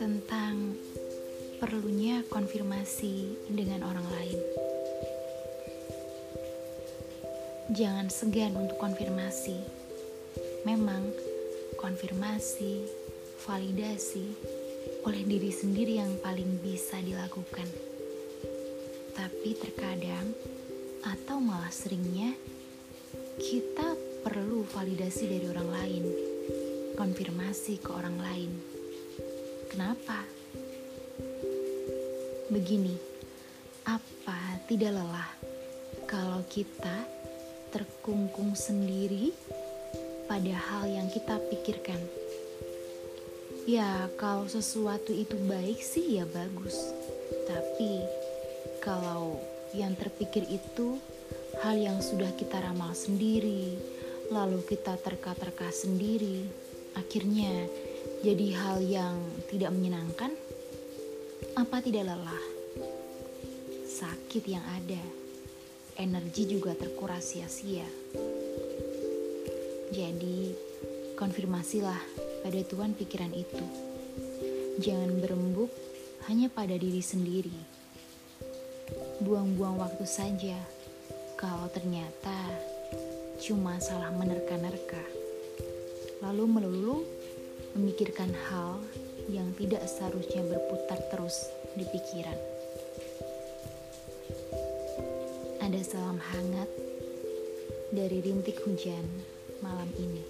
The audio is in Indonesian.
tentang perlunya konfirmasi dengan orang lain. Jangan segan untuk konfirmasi. Memang, konfirmasi, validasi oleh diri sendiri yang paling bisa dilakukan. Tapi terkadang, atau malah seringnya, kita perlu validasi dari orang lain, konfirmasi ke orang lain Kenapa? Begini, apa tidak lelah kalau kita terkungkung sendiri pada hal yang kita pikirkan? Ya, kalau sesuatu itu baik sih ya bagus. Tapi kalau yang terpikir itu hal yang sudah kita ramal sendiri, lalu kita terka-terka sendiri, akhirnya jadi hal yang tidak menyenangkan? Apa tidak lelah? Sakit yang ada, energi juga terkuras sia-sia. Jadi, konfirmasilah pada Tuhan pikiran itu. Jangan berembuk hanya pada diri sendiri. Buang-buang waktu saja kalau ternyata cuma salah menerka-nerka. Lalu melulu memikirkan hal yang tidak seharusnya berputar terus di pikiran. Ada salam hangat dari rintik hujan malam ini.